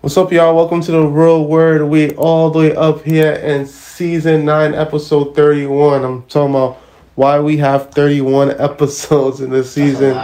What's up, y'all? Welcome to the Real Word. We all the way up here in season nine, episode thirty-one. I'm talking about why we have thirty-one episodes in the season.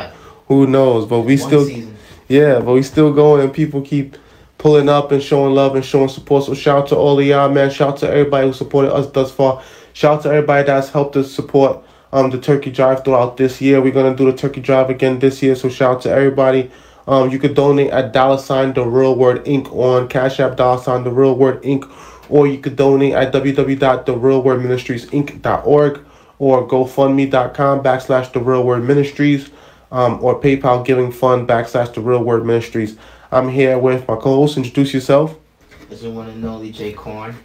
Who knows? But we One still, season. yeah, but we still going, and people keep pulling up and showing love and showing support. So shout out to all of y'all, man. Shout out to everybody who supported us thus far. Shout out to everybody that's helped us support um the turkey drive throughout this year. We're gonna do the turkey drive again this year. So shout out to everybody. Um, you could donate at dollar sign the real word inc on Cash App dollar sign the real word inc, or you could donate at www.therealwordministriesinc.org or GoFundMe.com backslash the real word ministries, um, or PayPal giving fund backslash the real word ministries. I'm here with my co-host. Introduce yourself. It's the one and only Jay Quan.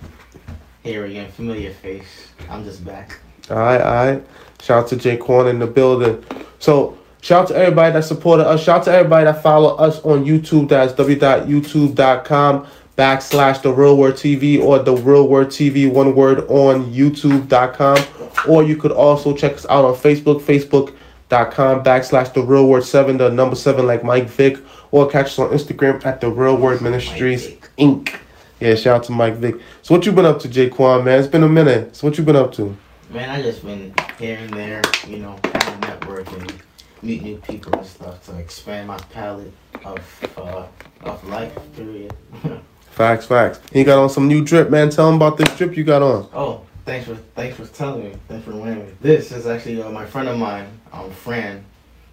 Here again, familiar face. I'm just back. All right, all right. Shout out to Jay Quan in the building. So shout out to everybody that supported us. Shout out to everybody that follow us on YouTube. That's www.youtube.com backslash the real word TV or the real word TV one word on youtube.com. Or you could also check us out on Facebook, facebook.com backslash the real word seven, the number seven like Mike Vick, or catch us on Instagram at the real word ministries Inc. Yeah, shout out to Mike Vick. So what you been up to, Jay Quan, man? It's been a minute. So what you been up to? Man, I just been here and there, you know, kind of network and meet new people and stuff to expand my palette of uh of life. Period. Facts, facts. You got on some new drip, man. Tell them about this drip you got on. oh, thanks for thanks for telling me. Thanks for wearing me. This is actually uh, my friend of mine, um, Fran.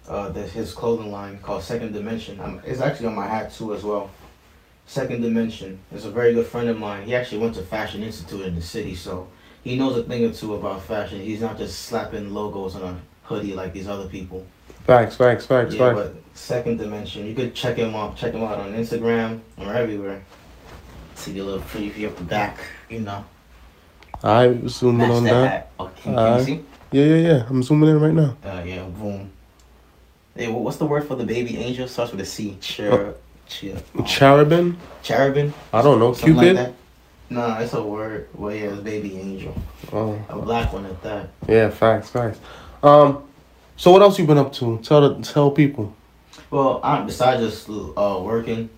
Uh, his clothing line called Second Dimension. Um, it's actually on my hat too as well. Second Dimension is a very good friend of mine. He actually went to Fashion Institute in the city, so he knows a thing or two about fashion. He's not just slapping logos on a hoodie like these other people. Facts, facts, facts, yeah, facts. but Second Dimension, you could check him out. Check him out on Instagram or everywhere. See a little preview of the back, you know. Alright, zooming Match on that that. hat. Oh, can, can Alright. you see? Yeah, yeah, yeah. I'm zooming in right now. Uh, yeah, boom. Hey, what's the word for the baby angel? Starts with a C. Cher, cher, oh, Cherubin? cherubim. I don't know. Something Cupid? like that. No, it's a word. Well, yeah, it's baby angel. Oh, A black one at that. yeah, facts, facts. Um, so what else you been up to? Tell tell people. Well, I, besides just uh, working,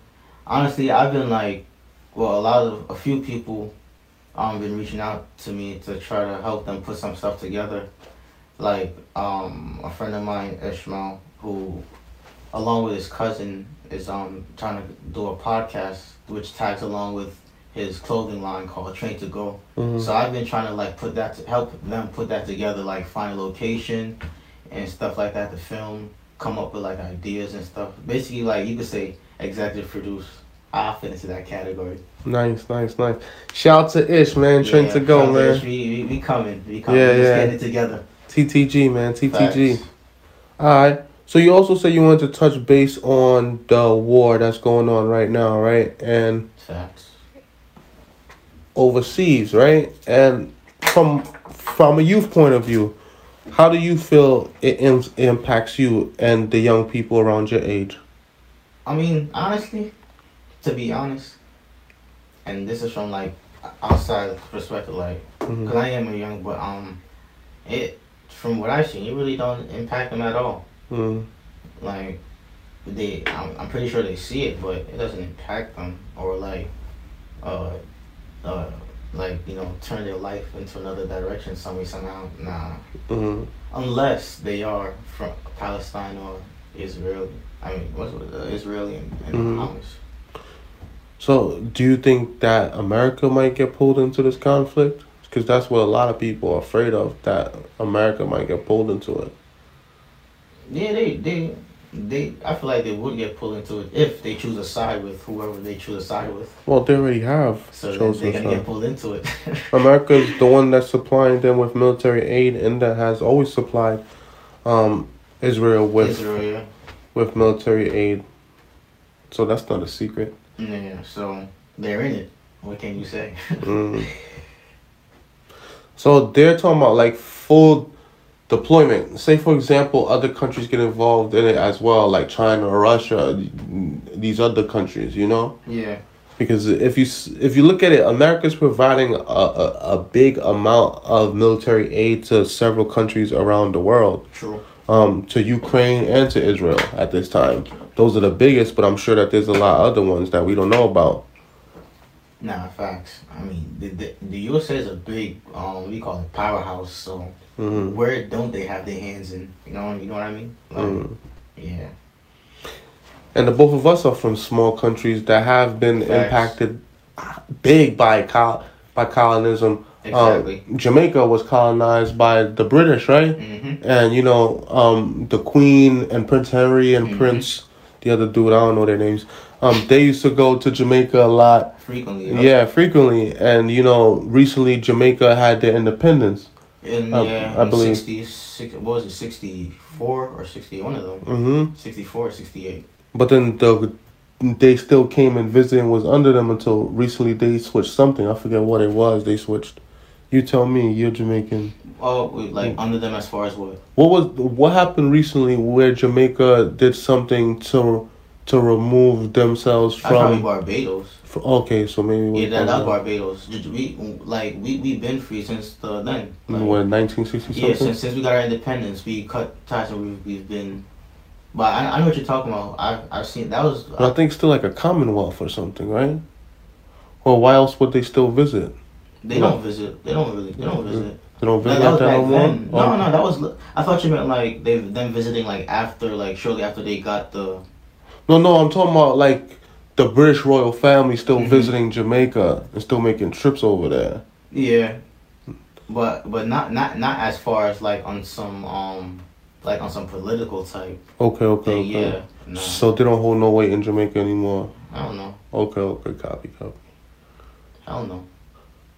honestly, I've been like, well, a lot of a few people, um, been reaching out to me to try to help them put some stuff together. Like, um, a friend of mine, Ishmael, who, along with his cousin, is um trying to do a podcast which tags along with his clothing line called Train to Go. Mhm. So I've been trying to like put that to help them put that together, like find a location and stuff like that to film, come up with like ideas and stuff. Basically, like you could say executive produce. I fit into that category. Nice, nice, nice. Shout out to Ish, man. Train Yeah, to go, man. to We, we, we coming. We coming. Yeah, Just yeah. getting it together. TTG, man. TTG. Facts. Alright. So you also said you wanted to touch base on the war that's going on right now, right? And Facts. overseas, right? And from from a youth point of view, how do you feel it Im- impacts you and the young people around your age? I mean, honestly, to be honest, and this is from like outside perspective, like because I am a young, but um, it from what I've seen, it really don't impact them at all. Mm. Like they I'm, I'm pretty sure they see it, but it doesn't impact them or like uh uh like you know turn their life into another direction some way somehow. Nah, hmm unless they are from Palestine or Israel. I mean, what's it, uh, Israeli and, and Mhm. Hamas. So, do you think that America might get pulled into this conflict? Because that's what a lot of people are afraid of. That America might get pulled into it. Yeah, they they they. I feel like they would get pulled into it if they choose a side with whoever they choose a side with. Well, they already have So they're gonna side. get pulled into it. America's the one that's supplying them with military aid and that has always supplied um, Israel with Israel, yeah. with military aid. So that's not a secret. Yeah, so they're in it. What can you say? Mm. So they're talking about like full deployment. Say for example, other countries get involved in it as well, like China or Russia, these other countries. You know. yeah. Because if you if you look at it, America's providing a, a, a big amount of military aid to several countries around the world, True. um, to Ukraine and to Israel at this time. Those are the biggest, but I'm sure that there's a lot of other ones that we don't know about. Nah, facts. I mean, the, the the USA is a big um we call it powerhouse. So hmm where don't they have their hands in? You know, you know what I mean? Like, Mm. Yeah. And the both of us are from small countries that have been Facts. impacted big by col- by colonism. Exactly. Um, Jamaica was colonized by the British, right? Mm-hmm. and you know um the queen and prince henry and Mhm. prince the other dude i don't know their names um they used to go to jamaica a lot Frequently. yeah frequently and you know recently jamaica had their independence In I- yeah, I in believe. 60, six, what was it, 64 or 60, one of them. hmm 64 68. but then the they still came and visiting was under them until recently they switched something i forget what it was they switched you tell me you're jamaican Oh, like under them as far as what? what was what happened recently where jamaica did something to to remove themselves from Barbados. F- Okay, so maybe Yeah, we that, that's Barbados. We like we we been free since the then. Like, what nineteen sixty yeah, since since we got our independence, we cut ties and we've, we've been. But I, I know what you're talking about. I I've seen that was. But I think still like a Commonwealth or something, right? Well, why else would they still visit? they don't visit. They don't really. They don't visit. They don't Like, visit that was that back no more. Oh. No, no, that was. I thought you meant like they them visiting like after like shortly after they got the. No, no, I'm talking about like the British royal family still Mhm. visiting Jamaica and still making trips over there. Yeah, but but not not not as far as like on some um like on some political type Okay, okay, okay. Yeah, no, So they don't hold no weight in Jamaica anymore. I don't know. Okay, okay, copy, copy. I don't know.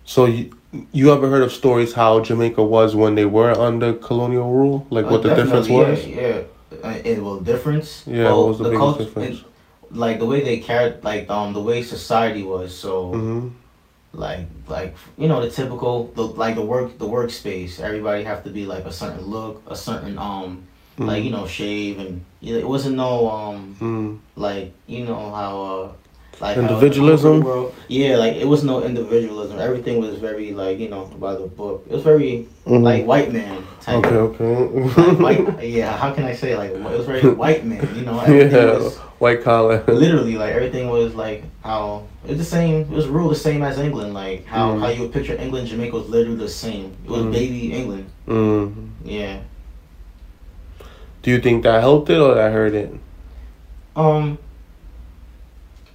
So you you ever heard of stories how Jamaica was when they were under colonial rule? Like what Uh, the difference was? Yeah, yeah. Uh, it, well, difference. Yeah, well, what was the biggest cult- difference? it- like the way they carried, like um, the way society was. So, hmm like, like you know, the typical, the like the work, the workspace. Everybody have to be like a certain look, a certain um, like you know, shave, and it wasn't no um, Mm. like you know how uh. Like Individualism? world- yeah, like it was no individualism. Everything was very like you know by the book. It was very Mhm. like white man type. Okay, Like, okay. white, yeah, how can I say like it was very white man, you know? Yeah, was white collar. literally like everything was like how it's the same. It was ruled the same as England, like how Mm. how you would picture England, Jamaica was literally the same. It was Mm. baby England. Mm. Yeah. Do you think that helped it or that hurt it? Um.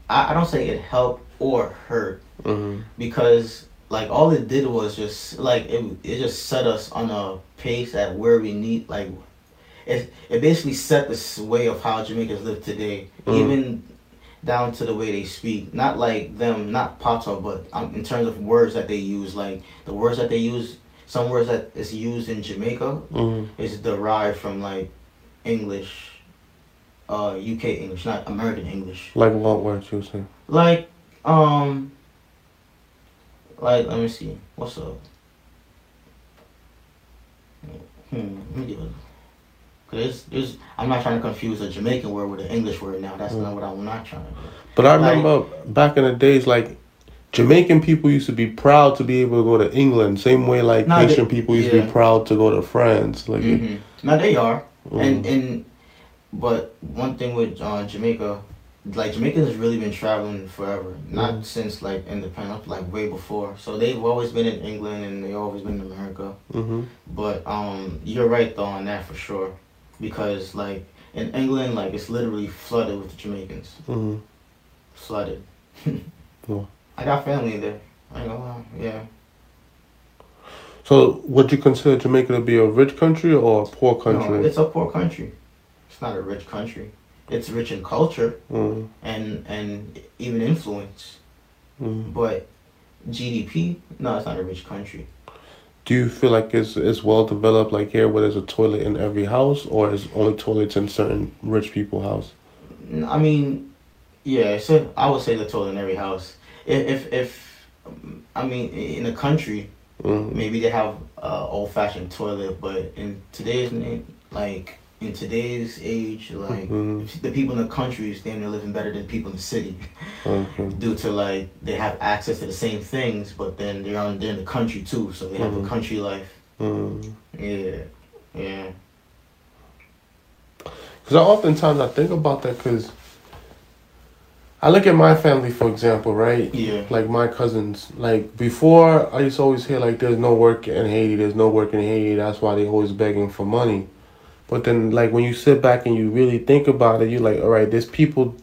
I, I don't say it helped or hurt Mm-hmm. because like all it did was just like it it just set us on a pace at where we need like it it basically set this way of how Jamaicans live today, Mm. even down to the way they speak. Not like them, not Pato, but um, in terms of words that they use, like the words that they use. Some words that is used in Jamaica Mm. is derived from like English, uh, UK English, not American English. Like what words you say? Like, um, like let me see, what's up? Hmm, let me give it. Cause it's, I'm not trying to confuse a Jamaican word with an English word now. That's not what I'm not trying to do. But I Like- remember back in the days, like Jamaican people used to be proud to be able to go to England, same way like Haitian people used to be proud to go to France. Like, hmm Now they are, Mm. and and but one thing with uh, Jamaica, like Jamaica has really been traveling forever. Not Mhm. since like independence, like way before. So they've always been in England and they've always been in America. Mm-hmm. But um, you're right though on that for sure, because like in England, like it's literally flooded with Jamaicans. Mm-hmm. Flooded. Yeah. I got family there. I ain't gonna lie. Yeah. So, would you consider Jamaica to be a rich country or a poor country? No, it's a poor country. It's not a rich country. It's rich in culture mm and and even influence. mm. But GDP, no, it's not a rich country. Do you feel like it's it's well developed like here, where there's a toilet in every house, or is only toilets in certain rich people house? I mean, yeah, so I would say the toilet in every house. If if, if I mean in a country, Mm. maybe they have uh, old fashioned toilet, but in today's like in today's age, like Mhm. the people in the country stand there living better than people in the city Okay. due to like they have access to the same things, but then they're on they're in the country too, so they have Mhm. a country life. Mm. Yeah, yeah. Because I oftentimes I think about that because I look at my family, for example, right? Yeah. Like my cousins, like before, I used to always hear like, "There's no work in Haiti. There's no work in Haiti. That's why they always begging for money." But then, like when you sit back and you really think about it, you're like, "All right, there's people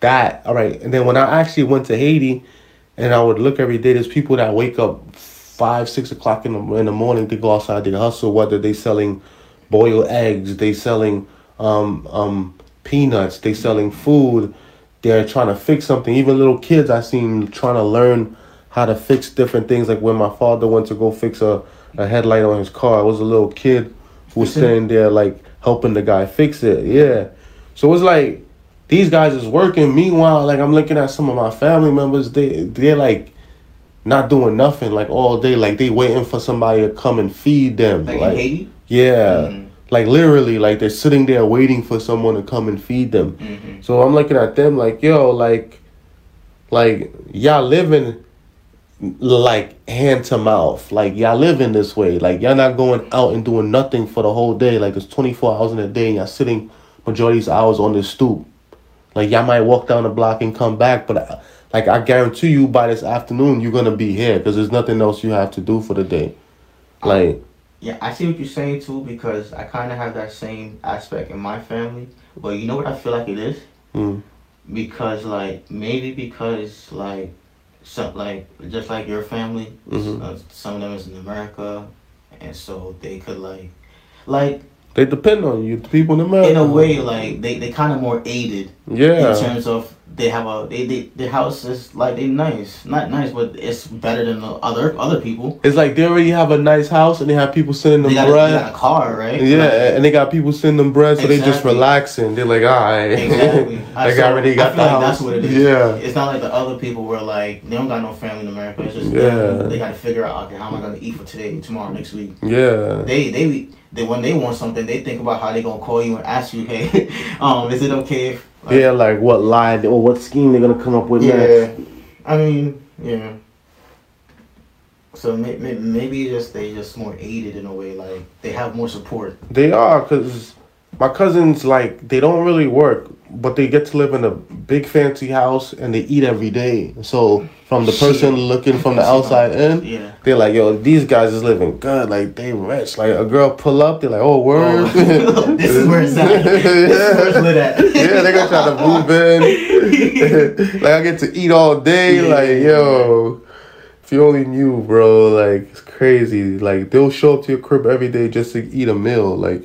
that all right." And then when I actually went to Haiti, and I would look every day, there's people that wake up five, six o'clock in the in the morning to go outside to hustle. Whether they selling boiled eggs, they selling um, um, peanuts, they selling food. They're trying to fix something. Even little kids, I seen trying to learn how to fix different things. Like when my father went to go fix a, a headlight on his car, I was a little kid was standing there like helping the guy fix it. Yeah. So it's like these guys is working. Meanwhile, like I'm looking at some of my family members, they they're like not doing nothing like all day. Like they waiting for somebody to come and feed them. Like, Like, yeah. Mhm. Like literally, like they're sitting there waiting for someone to come and feed them. Mhm. So I'm looking at them like, yo, like, like y'all living like hand to mouth. Like y'all living this way. Like y'all not going out and doing nothing for the whole day. Like it's 24 hours in a day and y'all sitting majority of these hours on this stoop. Like y'all might walk down the block and come back, but uh, like I guarantee you by this afternoon you're gonna be here because there's nothing else you have to do for the day. Like, Yeah, I see what you're saying too because I kind of have that same aspect in my family. But you know what I feel like it is mm, because like maybe because like some like just like your family, Mhm. uh, some of them is in America, and so they could like like they depend on you. The people in America. in a way like they they kind of more aided Yeah. in terms of they have a they, they their house is like they nice not nice but it's better than the other other people. It's like they already have a nice house and they have people sending them They got, a, bread. they got a car right. Yeah, Like, and they got people sending them bread, so they just relaxing. They're like, all right. Exactly. like, so I already got I the like house. that's what it is. Yeah. It's not like the other people where like they don't got no family in America. It's just Yeah. them. they got to figure out okay how am I gonna eat for today, tomorrow, next week. Yeah. They they they when they want something, they think about how they gonna call you and ask you, hey, um, is it okay? If, like, Yeah, like what lie or what scheme they're gonna come up with next. yeah. I mean, yeah. So may, may, maybe just they just more aided in a way, like they have more support. They are, cause my cousins like they don't really work, but they get to live in a big fancy house and they eat every day. So from the person Shit. looking from the outside in, Yeah. they're like, yo, these guys is living good. Like they rich. Like a girl pull up, they're like, oh word. Oh, this is where it's at. This is where it's lit at. yeah, they gonna try to move in. like I get to eat all day. Yeah. Like yo, if you only knew, bro. Like it's crazy. Like they'll show up to your crib every day just to eat a meal. Like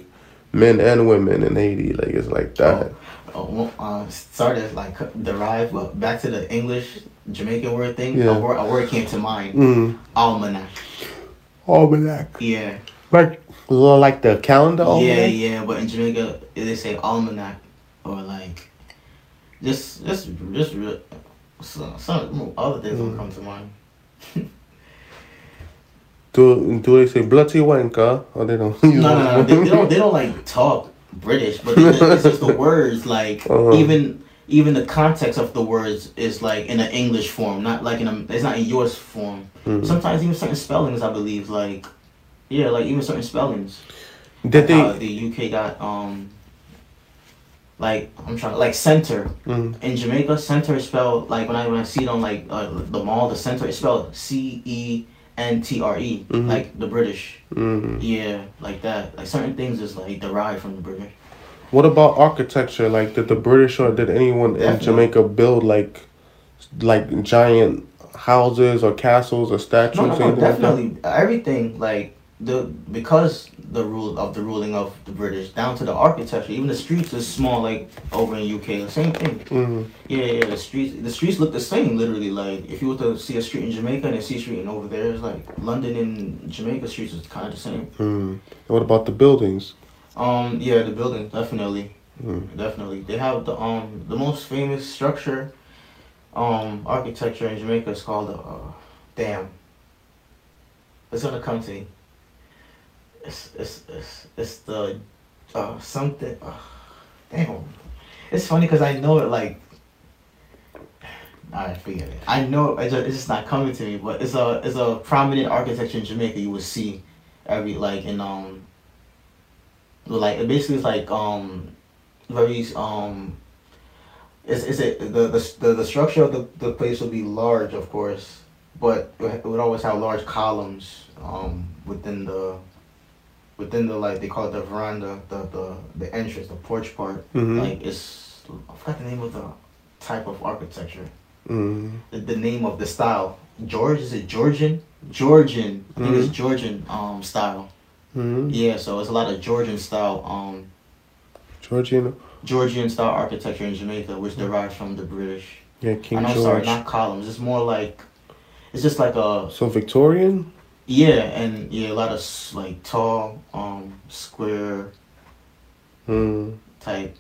men and women in Haiti. Like it's like that. Oh, uh, started like derived, but back to the English Jamaican word thing. Yeah. A, word, a word came to mind. Mm. Almanac. Almanac. Yeah. Like a little like the calendar. Yeah, almanac? yeah. But in Jamaica, they say almanac or like just, just, just. re- So, some other things Mm. don't come to mind. Do do they say bloody wanker or they don't? No, no, no. They, they don't. They don't like talk British, but it's just the words. Like Uh-huh. even even the context of the words is like in an English form, not like in a. It's not in yours form. Mhm. Sometimes even certain spellings, I believe, like yeah, like even certain spellings. Did Like they? the UK got um like I'm trying like center Mm. in Jamaica. Center is spelled like when I when I see it on like uh, the mall, the center is spelled C E N T R E, Mhm. like the British. Mm. Yeah, like that. Like certain things is like derived from the British. What about architecture? Like, did the British or did anyone in Jamaica build like, like giant houses or castles or statues? No, no, no, anything like definitely everything like the because the rule of the ruling of the British down to the architecture, even the streets is small like over in UK. The same thing. Mm. Yeah, yeah, the streets the streets look the same literally. Like if you were to see a street in Jamaica and a see street in over there, it's like London and Jamaica streets is kind of the same. Mm. What about the buildings? Um, yeah, the building definitely, Mm. definitely. They have the um the most famous structure, um architecture in Jamaica is called the uh, damn. It's gonna come to me. It's it's it's it's the uh something. Uh, damn, it's funny because I know it like. Alright, forget it. I know it's just, not coming to me, but it's a it's a prominent architecture in Jamaica you would see every like in um like it basically is like um very um it's it's a, the, the the structure of the, the place would be large of course but it would always have large columns um within the within the like they call it the veranda the the, the entrance the porch part Mhm. like it's I forgot the name of the type of architecture Mm. the, the name of the style George is it Georgian Georgian I think it's Mhm. Georgian um style Mm. yeah so it's a lot of Georgian style um Georgina. Georgian style architecture in Jamaica, which derives from the British. Yeah, King and I'm George. sorry, not columns. It's more like, it's just like a so Victorian. Yeah, and yeah, a lot of like tall, um, square Mm. type.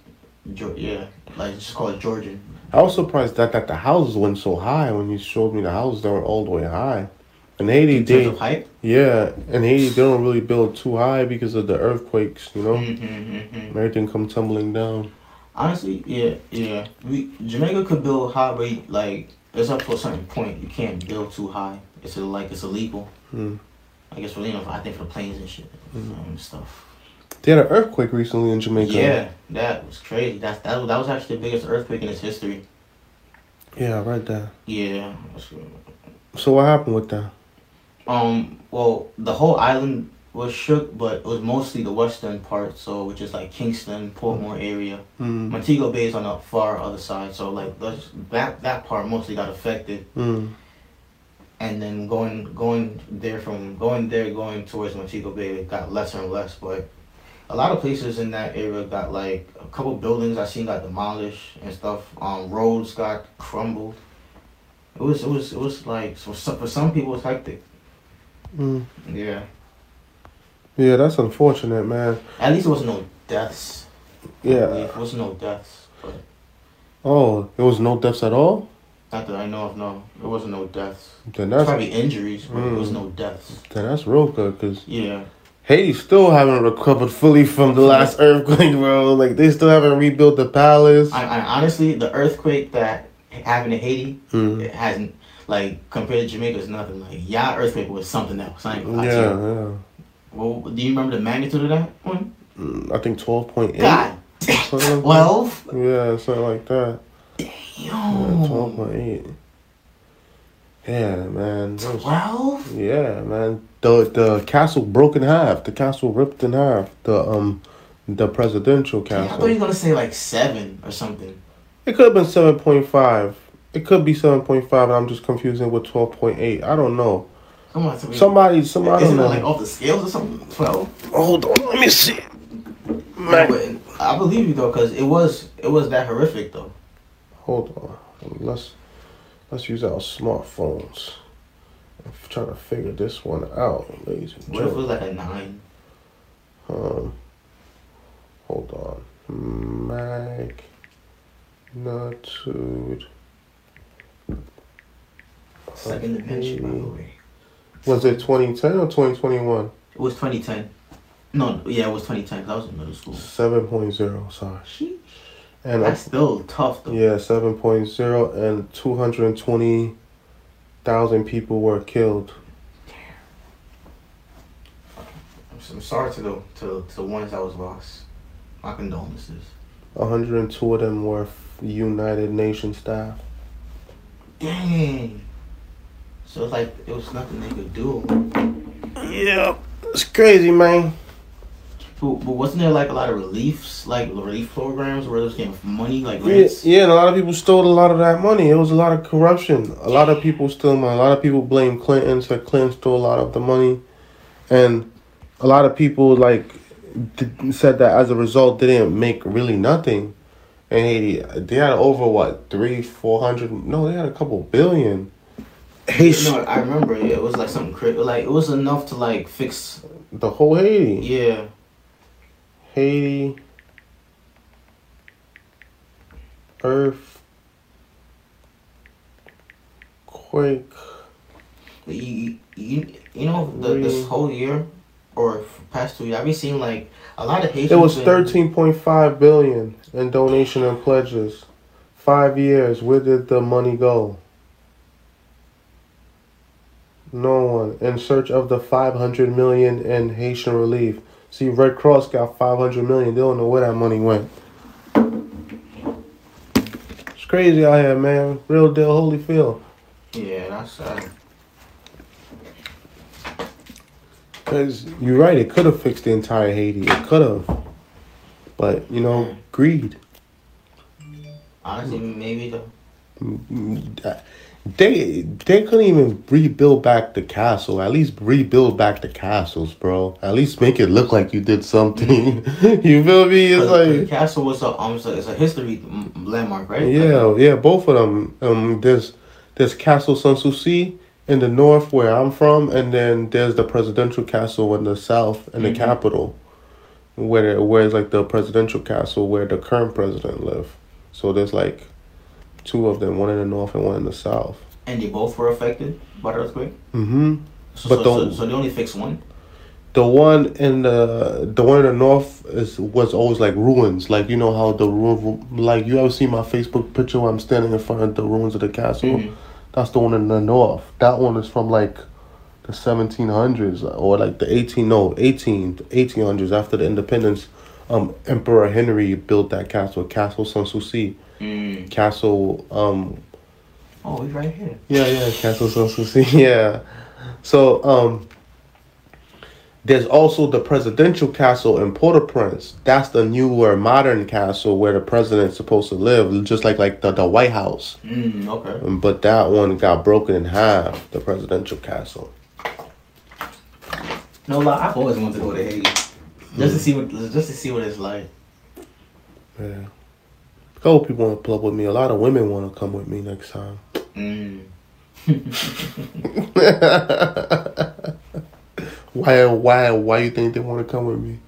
Yeah, like just call it Georgian. I was surprised that that the houses went so high when you showed me the houses. They were all the way high. In Haiti, In they of height. yeah, in Haiti they don't really build too high because of the earthquakes. You know, Mm-hmm, everything come tumbling down. Honestly, yeah, yeah. We Jamaica could build high, but like it's up to a certain point. You can't build too high. It's like it's illegal. Mm. I guess for you know, I think for the planes and shit and stuff. They had an earthquake recently in Jamaica. Yeah, that was crazy. That's that, was- that was actually the biggest earthquake in its history. yeah, I read that. Yeah. So what happened with that? Um. Well, the whole island was shook, but it was mostly the western part. So, which is like Kingston, Portmore area. Mm. Montego Bay is on the far other side. So, like that that part mostly got affected. Mm. And then going going there from going there going towards Montego Bay, it got lesser and less. But a lot of places in that area got like a couple buildings I seen got demolished and stuff. Um, roads got crumbled. It was it was it was like for some, for some people it's hectic. Mm. Yeah. Yeah, that's unfortunate, man. At least it wasn't no deaths. Yeah. It wasn't no deaths. But Oh, there was no deaths at all. Not that I know of. No, it wasn't no deaths. Then that's probably injuries, but it was Mm. no deaths. then that's real good because Yeah. Haiti still haven't recovered fully from the last earthquake, bro. Like they still haven't rebuilt the palace. I, I honestly, the earthquake that happened in Haiti, Mm. it hasn't like compared to Jamaica, it's nothing. Like yeah, earthquake was something else. I ain't Yeah, yeah. Well, do you remember the magnitude of that one? Mm, I think twelve point eight. God, Something like twelve. Yeah, something like that. Yeah, twelve point eight. Yeah, man. that twelve. Yeah, man. The the castle broke in half. The castle ripped in half. The um the presidential Yeah, I castle. thought you were gonna say like seven or something. It could have been seven point five. It could be seven point five, and I'm just confusing with twelve point eight. I don't know. Come on, me. Somebody, somebody. Isn't it like off the scales or something? Twelve. Hold on, let me see. No, I believe you though, cause it was it was that horrific though. Hold on. Let's let's use our smartphones. I'm trying to figure this one out, ladies and What if it was like a nine? Um, hold on. Magnitude. Second dimension, by the way. Was it 2010 or 2021? It was 2010. No, yeah, it was 2010. 'cause I was in middle school. 7.0, sorry. And That's still tough though. yeah, 7.0 and 220,000 people were killed. I'm sorry to the to, to the ones that was lost. My condolences. 102 of them were United Nations staff. Dang. So it's like it was nothing they could do. Yeah, it's crazy, man. But, but wasn't there like a lot of reliefs, like relief programs where they was getting money, like Yeah, grants? yeah, and a lot of people stole a lot of that money. It was a lot of corruption. A lot of people stole money. A lot of people blame Clinton, said Clinton stole a lot of the money, and a lot of people like d- said that as a result they didn't make really nothing in Haiti. They had over what three, four hundred? No, they had a couple billion. Haiti, No, I remember yeah, it was like something crazy. Like it was enough to like fix. the whole Haiti, Yeah. Haiti, Earth, quake. You, you, you know the, this whole year or past two years, I've been seeing like a lot of Haitians. It was thirteen point five billion in donation and pledges. Five years. Where did the money go? No one. In search of the five hundred million in Haitian relief. See, Red Cross got five hundred million. They don't know where that money went. It's crazy out here, man. Real deal, holy Holyfield. Yeah, that's sad. Cause you're right. It could have fixed the entire Haiti. It could have. But you know, greed. Honestly, maybe the They they couldn't even rebuild back the castle. At least rebuild back the castles, bro. At least make it look like you did something. you feel me? It's like the castle was a um, it's a, it's a history landmark, right? yeah, yeah. Both of them. Um, there's there's Castle Sanssouci in the north where I'm from, and then there's the presidential castle in the south in the Mhm. capital, where where's like the presidential castle where the current president live. So there's like two of them, one in the north and one in the south. And they both were affected by the earthquake. Mm-hmm. So, But so, so, so they only fixed one. The one in the the one in the north is was always like ruins. Like you know how the ru- like you ever see my Facebook picture where I'm standing in front of the ruins of the castle. Mhm. That's the one in the north. That one is from like the 1700s or like the 18 no 18 1800s after the independence. Um, Emperor Henry built that castle, Castle Sanssouci, Mm. Castle um Oh, he's right here. yeah, yeah, Castle Sanssouci. Yeah. So, um, there's also the presidential castle in Port-au-Prince. That's the newer, modern castle where the president's supposed to live, just like like the, the White House. Mm, okay. Um, But that one got broken in half. The presidential castle. No lie, I've always wanted to go to Haiti just to see what just to see what it's like. Yeah. Couple people want to pull up with me. A lot of women want to come with me next time. Mm. why? Why? Why you think they want to come with me?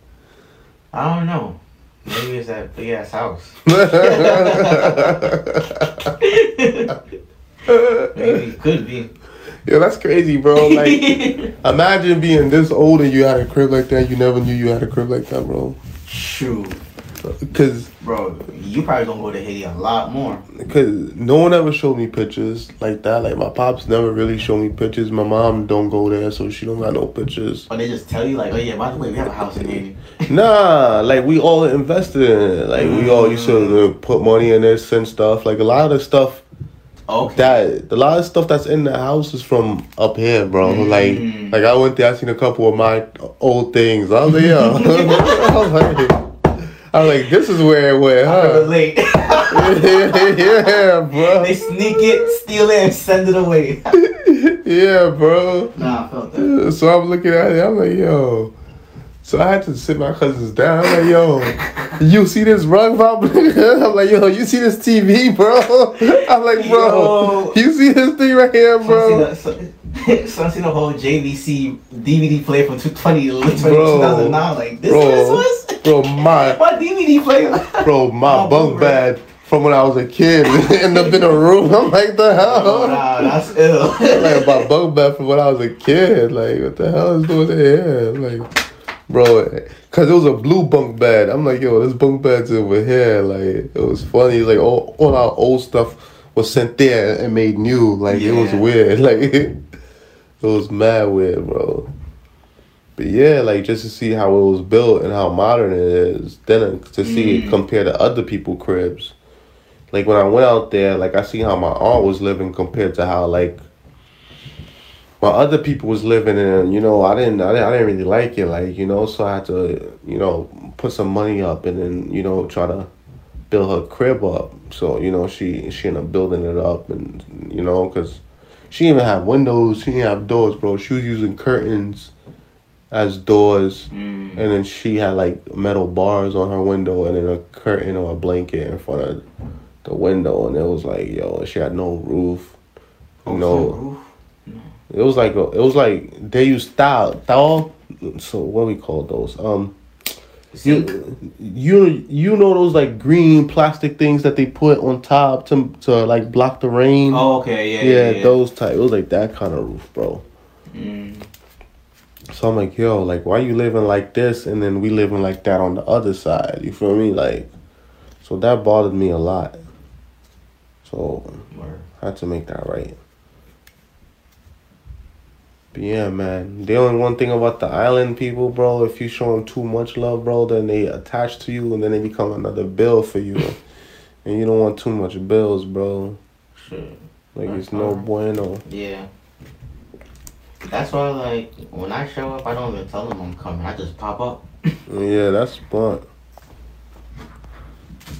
I don't know. Maybe it's that big ass house. Maybe it could be. Yeah, that's crazy, bro. Like, imagine being this old and you had a crib like that. You never knew you had a crib like that, bro. Shoot, Cause, bro, you probably gonna go to Haiti a lot more. cause no one ever showed me pictures like that. Like my pops never really showed me pictures. My mom don't go there, so she don't got no pictures. But they just tell you like, oh yeah, by the way, we have a house in Haiti. Nah, like we all invested in it. Like we all used to put money in this and stuff. Like a lot of the stuff Okay. that a lot of stuff that's in the house is from up here, bro. Mm. Like, like I went there, I seen a couple of my old things. I was like, yeah. I was like, I was like, this is where it went, I huh? relate. yeah, bro. they sneak it, steal it, and send it away. Yeah, bro. nah, I felt that. So I'm looking at it, I'm like, yo. So I had to sit my cousins down. I'm like, yo, you see this rug, bro? I'm like, yo, you see this TV, bro? I'm like, bro, Yo. you see this thing right here, bro? Seen the, seen the whole JVC DVD player from 20, 20, Bro. 2009. Like, this Bro. is what? Bro, my What DVD player? bro, my Oh, bunk bed from when I was a kid end up in a room. I'm like, the Oh, hell? nah, that's ill. like my bunk bed from when I was a kid. Like, what the hell is doing here? Like, bro, eh, cause it was a blue bunk bed. I'm like, yo, this bunk bed's over here. Like, it was funny. Like, all, all our old stuff was sent there and made new. Like, it was weird. Like, it was mad weird, bro. But yeah, like just to see how it was built and how modern it is, then to see it Mm. compared to other people cribs. Like when I went out there, like I see how my aunt was living compared to how like my other people was living and you know I didn't I didn't, I didn't really like it like you know so I had to you know put some money up and then you know try to build her crib up so you know she she ended up building it up and you know because she didn't even have windows. She didn't have doors bro. She was using curtains as doors. Mm. and then she had like metal bars on her window and then a curtain or a blanket in front of the window. And it was like yo she had no roof. Oh, no. roof? it was like a, it was like they used style thou so what we call those? Um you you you know those like green plastic things that they put on top to to like block the rain Oh, okay, yeah, yeah, yeah, yeah. those type it was like that kind of roof bro Mm. so I'm like yo like why you living like this and then we living like that on the other side you feel me like so that bothered me a lot so Word. I had to make that right. But yeah, man. The only one thing about the island people, bro, if you show them too much love, bro, then they attach to you and then they become another bill for you. and you don't want too much bills, bro. Shit. Like it's no bueno. Yeah. That's why, like, when I show up, I don't even tell them I'm coming. I just pop up. Yeah, that's smart.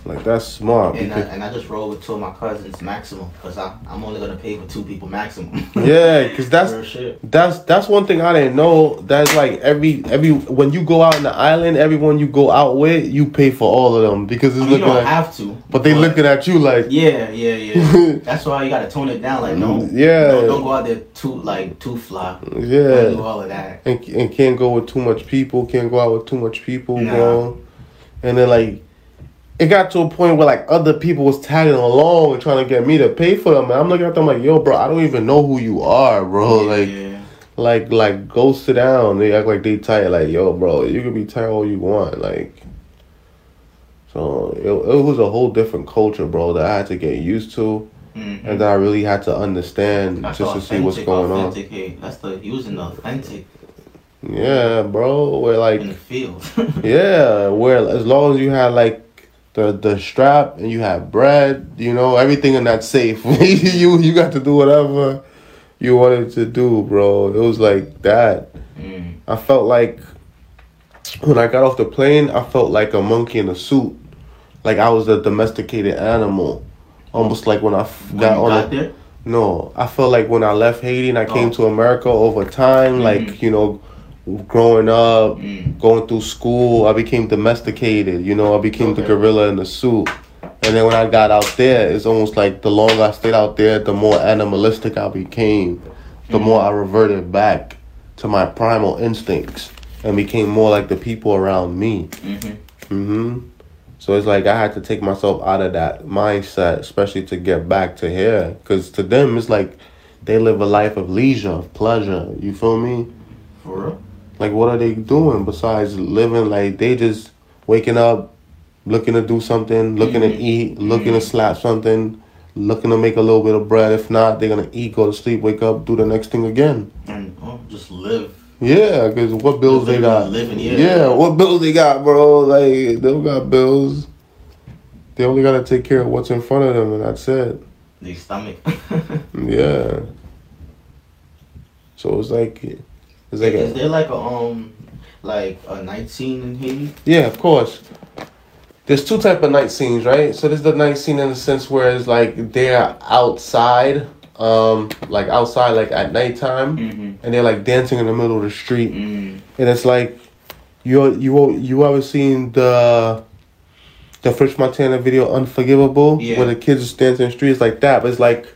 Like that's smart. And I, and I just roll with two of my cousins maximum because I'm only going to pay for two people maximum. yeah, because that's That's that's one thing I didn't know. That's like every every when you go out in the island, everyone you go out with, you pay for all of them because it's I mean, you don't at. have to. But they looking at you like, Yeah, yeah, yeah. That's why you got to tone it down. Like, no. Mm, yeah. No, don't go out there too, like, too fly. Don't do yeah, all of that. and, and can't go with too much people. Can't go out with too much people, Nah. bro. And then like, it got to a point where like other people was tagging along and trying to get me to pay for them. And I'm looking at them like, yo, bro, I don't even know who you are, bro. yeah, like, yeah. like, like, go sit down. They act like they tired. Like, yo, bro, you can be tired all you want. Like. So it, it was a whole different culture, bro, that I had to get used to, Mhm. and that I really had to understand That's just to see what's going on. That's the using the authentic Yeah, bro. Where like in the field. yeah, where as long as you had like the the strap and you have bread, you know, everything in that safe. you you got to do whatever you wanted to do, bro. It was like that. mm. I felt like when I got off the plane, I felt like a monkey in a suit. Like I was a domesticated animal. Almost like when I f- When got on got there, No, I felt like when I left Haiti and I came Oh. to America over time, like, you know, growing up, Mm. going through school, I became domesticated. You know, I became the gorilla in the suit. And then when I got out there, it's almost like the longer I stayed out there, the more animalistic I became, the Mm. more I reverted back to my primal instincts and became more like the people around me. Mhm. hmm So it's like I had to take myself out of that mindset, especially to get back to here. Because to them, it's like they live a life of leisure, of pleasure. You feel me? for real. Like, what are they doing besides living? Like, they just waking up, looking to do something, looking to mm-hmm. eat, looking to mm-hmm. slap something, looking to make a little bit of bread. If not, they're gonna eat, go to sleep, wake up, do the next thing again. And oh, just live. Yeah, because what bills they got? Living, yeah. Yeah, what bills they got, bro? Like they don't got bills. They only gotta take care of what's in front of them, and that's it. The stomach. Yeah. So it's like, it's like, Is a, there like a um, like a night scene in Haiti? yeah, of course. There's two type of night scenes, right? So there's the night scene in the sense where it's like they're outside, um, like outside, like at nighttime, Mm-hmm. and they're like dancing in the middle of the street. Mm. and it's like you you you ever seen the the French Montana video Unforgivable Yeah. where the kids are dancing in the streets like that, but it's like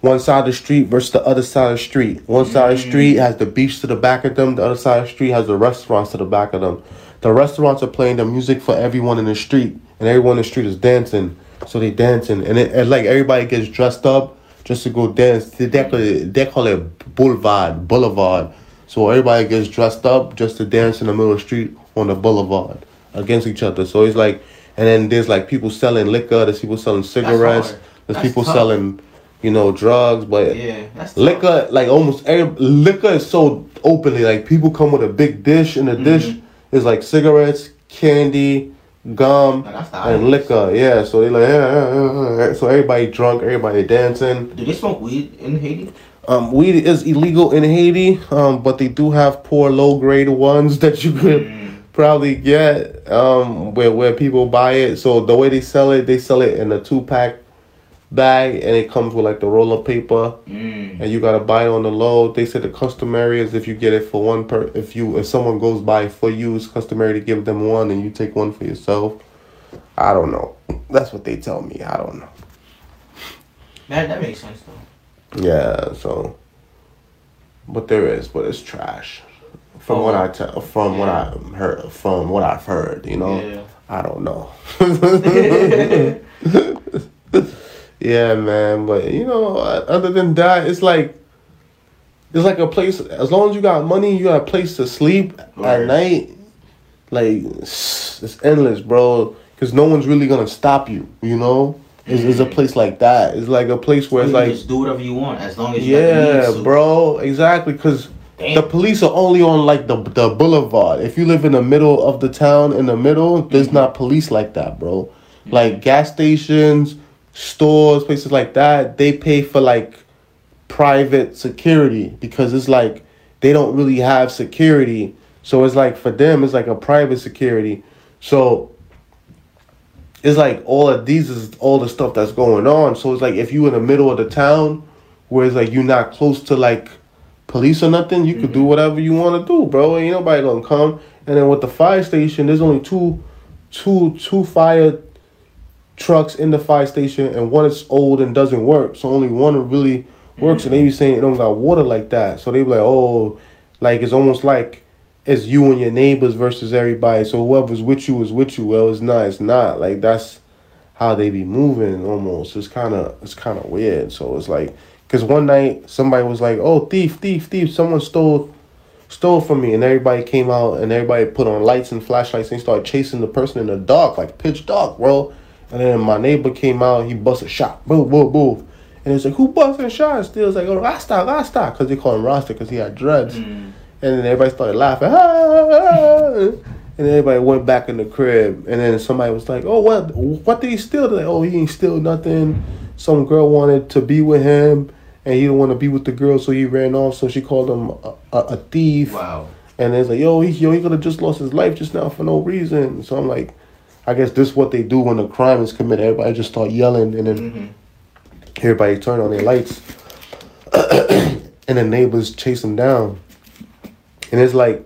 one side of the street versus the other side of the street. One side of the mm. street has the beach to the back of them. The other side of the street has the restaurants to the back of them. The restaurants are playing the music for everyone in the street, and everyone in the street is dancing. So they dancing, and it and like everybody gets dressed up just to go dance. They they call it, they call it boulevard, boulevard. So everybody gets dressed up just to dance in the middle of the street on the boulevard against each other. So it's like, and then there's like people selling liquor. There's people selling cigarettes. There's That's people tough. selling you know, drugs, but Yeah, liquor, like almost every liquor is so openly. Like people come with a big dish, and the dish Mhm. is like cigarettes, candy, gum, and liquor. Yeah, so they like, yeah, yeah, yeah, yeah. so everybody drunk, everybody dancing. Do they smoke weed in Haiti? Um, weed is illegal in Haiti, um, but they do have poor, low grade ones that you could Mm. probably get um, where where people buy it. So the way they sell it, they sell it in a two pack bag, and it comes with like the roll of paper, Mm. and you gotta buy it on the low. They said the customary is if you get it for one per, if you if someone goes by for you, it's customary to give them one, and you take one for yourself. I don't know. That's what they tell me. I don't know. That that makes sense though. Yeah, so but there is, but it's trash. From what I tell, from what I heard, from what I've heard, you know, Yeah. I don't know. yeah, man, but you know, other than that, it's like it's like a place. As long as you got money, you got a place to sleep at night. Like it's endless, bro. Because no one's really gonna stop you. You know, it's, it's a place like that. It's like a place where it's can like just do whatever you want as long as you yeah, bro, exactly. Because Damn. the police are only on like the the boulevard. If you live in the middle of the town, in the middle, there's Mm-hmm. not police like that, bro. Like gas stations, stores, places like that, they pay for like private security because it's like they don't really have security. So it's like for them, it's like a private security. So it's like all of these is all the stuff that's going on. So it's like if you in the middle of the town, where it's like you're not close to like police or nothing, you could do mm-hmm. whatever you want to do, bro. Ain't nobody gonna come. And then with the fire station, there's only two, two, two fire trucks in the fire station, and one is old and doesn't work. So only one really works, and they be saying it don't got water like that. So they be like, oh, like it's almost like it's you and your neighbors versus everybody. So whoever's with you is with you. Well, it's not. It's not. Like that's how they be moving almost. It's kind of it's kind of weird. So it's like because one night somebody was like, "Oh, thief, thief, thief! Someone stole." Stole from me, and everybody came out, and everybody put on lights and flashlights, and started chasing the person in the dark, like pitch dark, bro. And then my neighbor came out, he busted a shot, boom, boom, boom. And it's like, who busted a shot? Still, it's like, oh, Rasta, Rasta, because they call him Rasta because he had dreads. Mm. And then everybody started laughing. "Ah!" And then everybody went back in the crib. And then somebody was like, oh, what What did he steal? They're like, oh, he ain't steal nothing. Some girl wanted to be with him, and he didn't want to be with the girl, so he ran off. So she called him a, a, a thief. Wow. And it's like, yo, he, yo, he could have just lost his life just now for no reason. So I'm like, I guess this is what they do when a crime is committed. Everybody just start yelling, and then hmm everybody turn on their lights, and the neighbors chase them down. And it's like,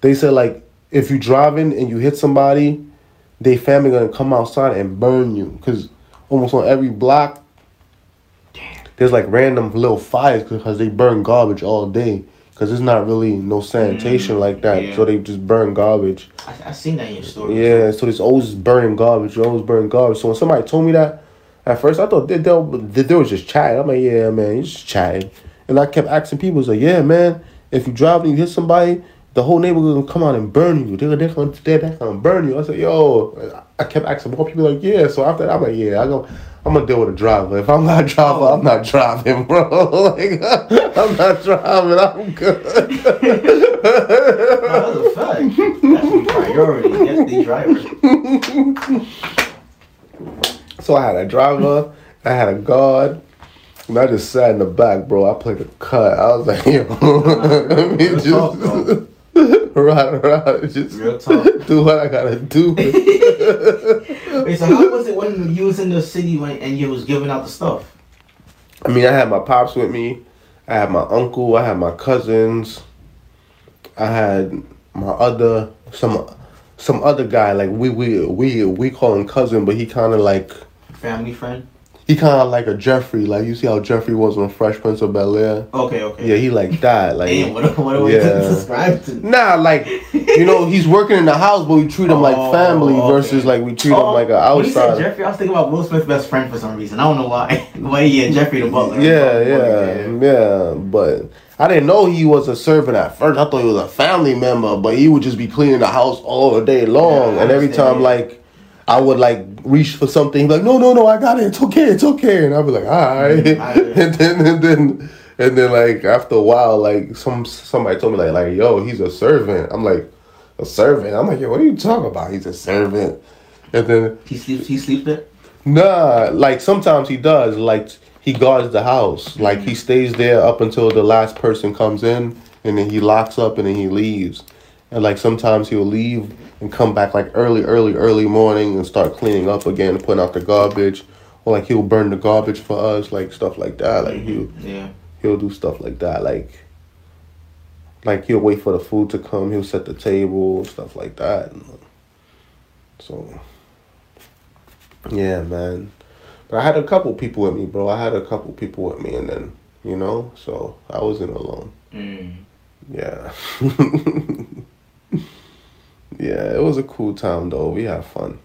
they said like, if you driving and you hit somebody, they family gonna come outside and burn you. Cause almost on every block, there's like random little fires because they burn garbage all day. Cause there's not really no sanitation Mm, like that, yeah. so they just burn garbage. I, I seen that in your story. Yeah, so there's always burning garbage. You always burning garbage. So when somebody told me that, at first I thought they, they, they, they was just chatting. I'm like, yeah, man, you just chatting. And I kept asking people, it's like, yeah, man, if you drive and you hit somebody, the whole neighborhood gonna come out and burn you. They're, they're, gonna, they're, they're gonna burn you. I said, yo, I kept asking more people, like, yeah. So after that, I'm like, yeah, I go, I'm gonna deal with a driver. If I'm not a driver, I'm not driving, bro. like, I'm not driving. I'm good. No, that's a fact. That's the priority. That's the driver. So I had a driver, I had a guard, and I just sat in the back, bro. I played a cut. I was like, yo, let me Real talk, just ride around, just do what I gotta do. So how was it when you was in the city when, and you was giving out the stuff? I mean, I had my pops with me, I had my uncle, I had my cousins, I had my other some some other guy. Like we we we we call him cousin, but he kind of like Family friend? He kind of like a Geoffrey. Like you see how Geoffrey was on Fresh Prince of Bel Air. Okay, okay. Yeah, he like that. Like Damn, what, what a way Yeah. to describe to Nah, like you know, he's working in the house, but we treat him like Oh, family okay. versus like we treat him Oh, like an When you said. Geoffrey, I was thinking about Will Smith's best friend for some reason. I don't know why. But yeah, Geoffrey the butler. Yeah, yeah, yeah. yeah. But I didn't know he was a servant at first. I thought he was a family member, but he would just be cleaning the house all day long. Yeah, and every time, like, I would like reach for something, like, no, no, no, I got it. It's okay, it's okay. And I'd be like, all right. Alright. and then and then and then like after a while, like some somebody told me like like yo, he's a servant. I'm like, a servant. I'm like, yo, what are you talking about? He's a servant. And then He sleeps. He sleeps there. Nah, like sometimes he does. Like he guards the house. Mm-hmm. Like he stays there up until the last person comes in, and then he locks up, and then he leaves. And like sometimes he'll leave and come back like early, early, early morning and start cleaning up again, and putting out the garbage, or like he'll burn the garbage for us, like stuff like that. Like he'll Yeah. he'll do stuff like that. Like like he'll wait for the food to come. He'll set the table, stuff like that. So yeah, man. But I had a couple people with me, bro. I had a couple people with me, and then you know, so I wasn't alone. Mm. Yeah. yeah, it was a cool time though. We had fun.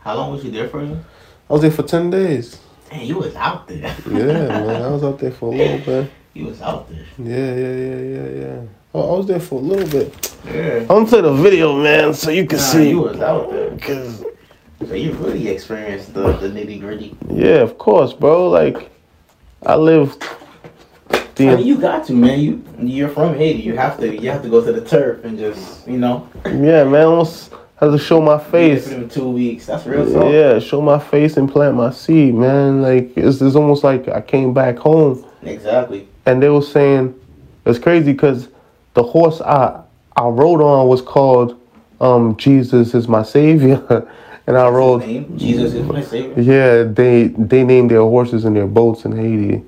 How long was you there for? I was there for ten days. Man, you was out there. Yeah, man. I was out there for a little bit. You was out there. Yeah, yeah, yeah, yeah, yeah. Oh, I was there for a little bit. Yeah. I'm gonna play the video, man, so you can Nah, see. you was out there. Cause So you really experienced the, the nitty gritty. yeah, of course, bro. Like, I lived. The, I mean, you got to, man. You you're from Haiti. You have to you have to go to the turf and just you know. yeah, man. Almost had to show my face. For two weeks. That's real talk. Yeah, show my face and plant my seed, man. Like it's, it's almost like I came back home, Exactly. and they were saying it's crazy because the horse I I rode on was called um, Jesus is my savior, and I His rode. Jesus is my savior. Yeah, they they named their horses and their boats in Haiti.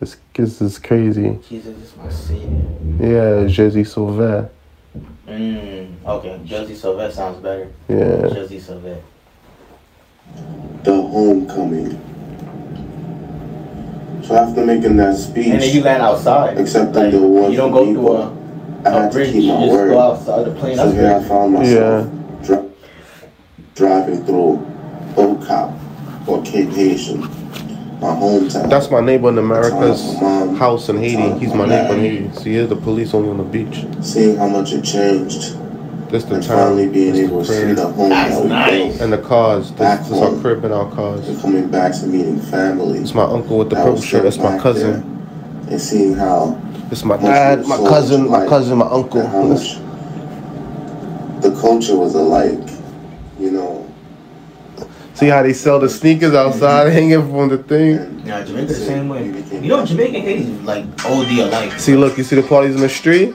This this is crazy. Jesus is my savior. Yeah, Jésus Sauveur. Mm, okay, Jersey Sylvette sounds better. Yeah. Jersey Sylvette. the homecoming. So after making that speech, And then you land outside. accepting Like, the awards you don't from go through people, a, I a had to bridge. keep You my just word. go outside the plane. So That's here I found myself dri- driving through Okap or Cape Haitian, my hometown. That's my neighbor in America's house in Haiti. He's my neighbor in Haiti. See, here's the police only on the beach. seeing how much it changed This the and town. finally being This able to see the home That's that we nice. built And the cars. This, Back this is our crib and our cars. and coming back to meeting family. It's my uncle with the that purple shirt. That's my cousin. there, And seeing how It's my dad, my cousin, my cousin, my uncle. how much the culture was alike, you know. See how they sell the sneakers outside hanging from the thing? Yeah, Jamaica the same way. You know, Jamaican and Haiti is like OD alike. See, look, you see the parties in the street?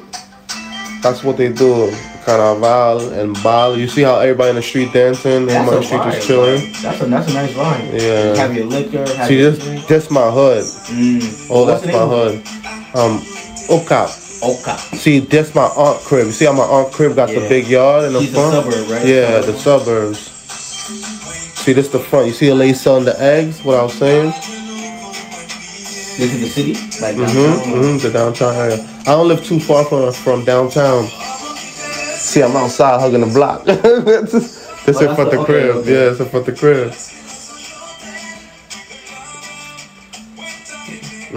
That's what they do. Carnaval and ball. You see how everybody in the street dancing? That's Everybody in the street vibe, just chilling? That's a that's a nice vibe. Yeah. You have your liquor. Have See, your this, drink. this my hood. Mm. Oh, What's that's my hood. Um, Okap. it? Oka. See, that's my aunt crib. You see how my aunt crib got the big yard in the She's a front? suburb, right? Yeah, the suburbs. See, this the front. You see the lady selling the eggs? What I was saying? This is the city, like Mm-hmm, mm-hmm, the downtown area. I don't live too far from from downtown. See, I'm outside hugging the block. this is Oh, in front the- crib. okay. Yeah, it's in front the crib.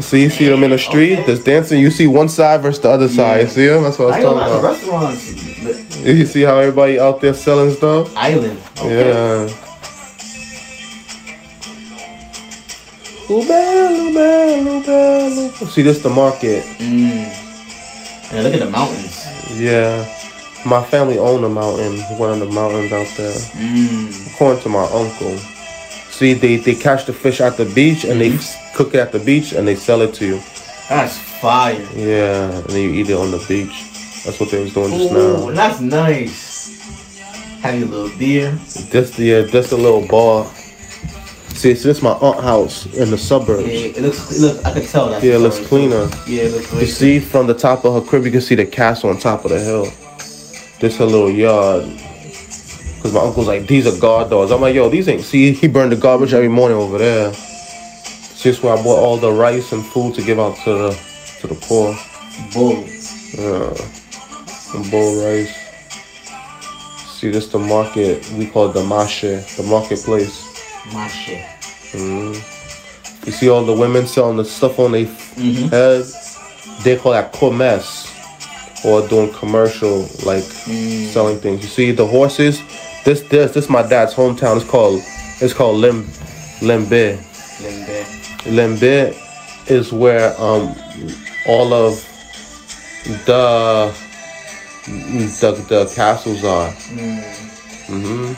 See, you see them in the street, Okay. just dancing. You see one side versus the other side. Yeah. You see them? That's what I I was know talking about. restaurants. You see how everybody out there selling stuff? Island. Okay. Yeah. See, this the market. Mm. And look at the mountains. Yeah. My family own a mountain, one of the mountains out there. Mm. According to my uncle. See, they, they catch the fish at the beach and they cook it at the beach and they sell it to you. That's fire. Yeah, and then you eat it on the beach. That's what they was doing just now. that's nice. Have your little beer. Just yeah, just a little bar. See, it's just my aunt house in the suburbs. Yeah, it looks. It looks. I can tell that. Yeah, it looks cleaner. Yeah, it looks. You see from the top of her crib, you can see the castle on top of the hill. This her little yard. Cause my uncle's like, these are guard dogs. I'm like, yo, these ain't. See, he burned the garbage every morning over there. It's just where I bought all the rice and food to give out to the to the poor. bull. Yeah, and bowl rice. See, this the market. We call it the marché, the marketplace. My shit. Mm. You see all the women selling the stuff on their Mhm. head. They call that commerce, or doing commercial, like Mm. selling things. You see the horses, This this this my dad's hometown. It's called it's called Lim Limbe. Limbe. Limbe is where um all of the the, the castles are. hmm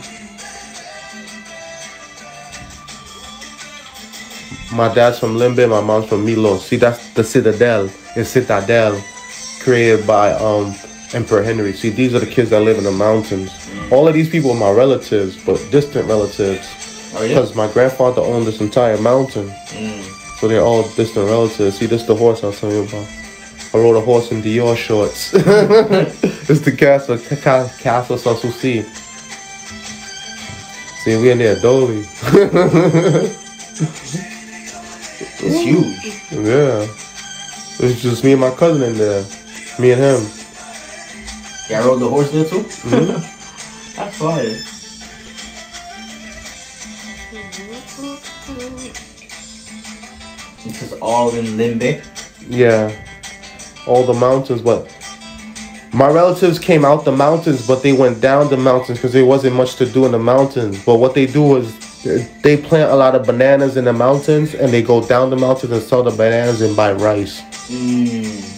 My dad's from Limbe, my mom's from Milot. See, that's the citadel. It's citadel created by um Emperor Henry. See, these are the kids that live in the mountains. All of these people are my relatives, but distant relatives. Oh yeah. Because my grandfather owned this entire mountain. Mm. So they're all distant relatives. See, this the horse I was telling you about. I rode a horse in Dior shorts. it's the castle, ca- Castle Sanssouci. See, we in there, Dolly. It's huge. yeah. It's just me and my cousin in there. Me and him. Yeah, I rode the horse there too. Mm-hmm. That's fire. This is all in Limbe. Yeah. All the mountains, but my relatives came out the mountains, but they went down the mountains because there wasn't much to do in the mountains. But what they do is they plant a lot of bananas in the mountains and they go down the mountains and sell the bananas and buy rice. Mm.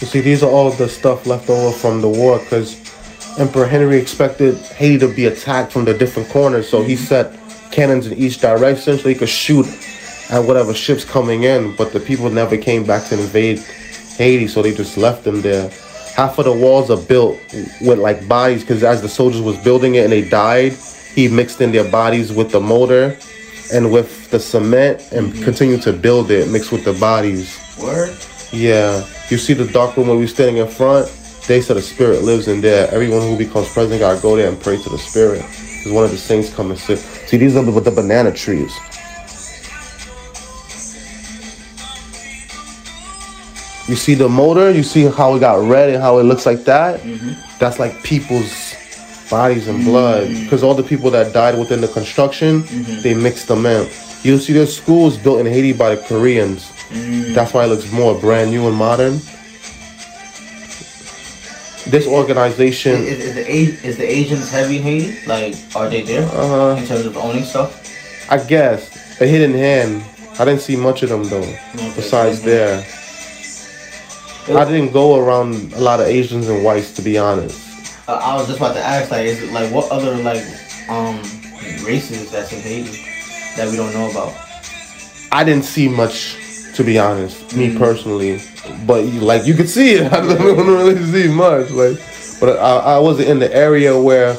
You see, these are all the stuff left over from the war because Emperor Henry expected Haiti to be attacked from the different corners, so he set cannons in each direction so he could shoot at whatever ships coming in. But the people never came back to invade Haiti, so they just left them there. Half of the walls are built with like bodies because as the soldiers was building it and they died, he mixed in their bodies with the mortar and with the cement and mm-hmm. continued to build it mixed with the bodies. Word. Yeah, you see the dark room where we standing in front. They said the spirit lives in there. Everyone who becomes president gotta go there and pray to the spirit. Cause one of the saints come and sit. See, these are the, the banana trees. You see the motor. You see how it got red and how it looks like that. Mm-hmm. That's like people's bodies and blood. Mm-hmm. Because all the people that died within the construction, mm-hmm. they mixed them in. You see, there's schools built in Haiti by the Koreans. That's why it looks more brand new and modern. This organization, Is, is, the is the Asians heavy in Haiti? Like, are they there uh, in terms of owning stuff? I guess, a hidden hand. I didn't see much of them though. Besides there, I didn't go around a lot of Asians and whites to be honest. Uh, I was just about to ask, like, is it like what other like um races that's in Haiti that we don't know about? I didn't see much, to be honest, me personally. But like you could see it, I don't really see much. Like, but I, I wasn't in the area where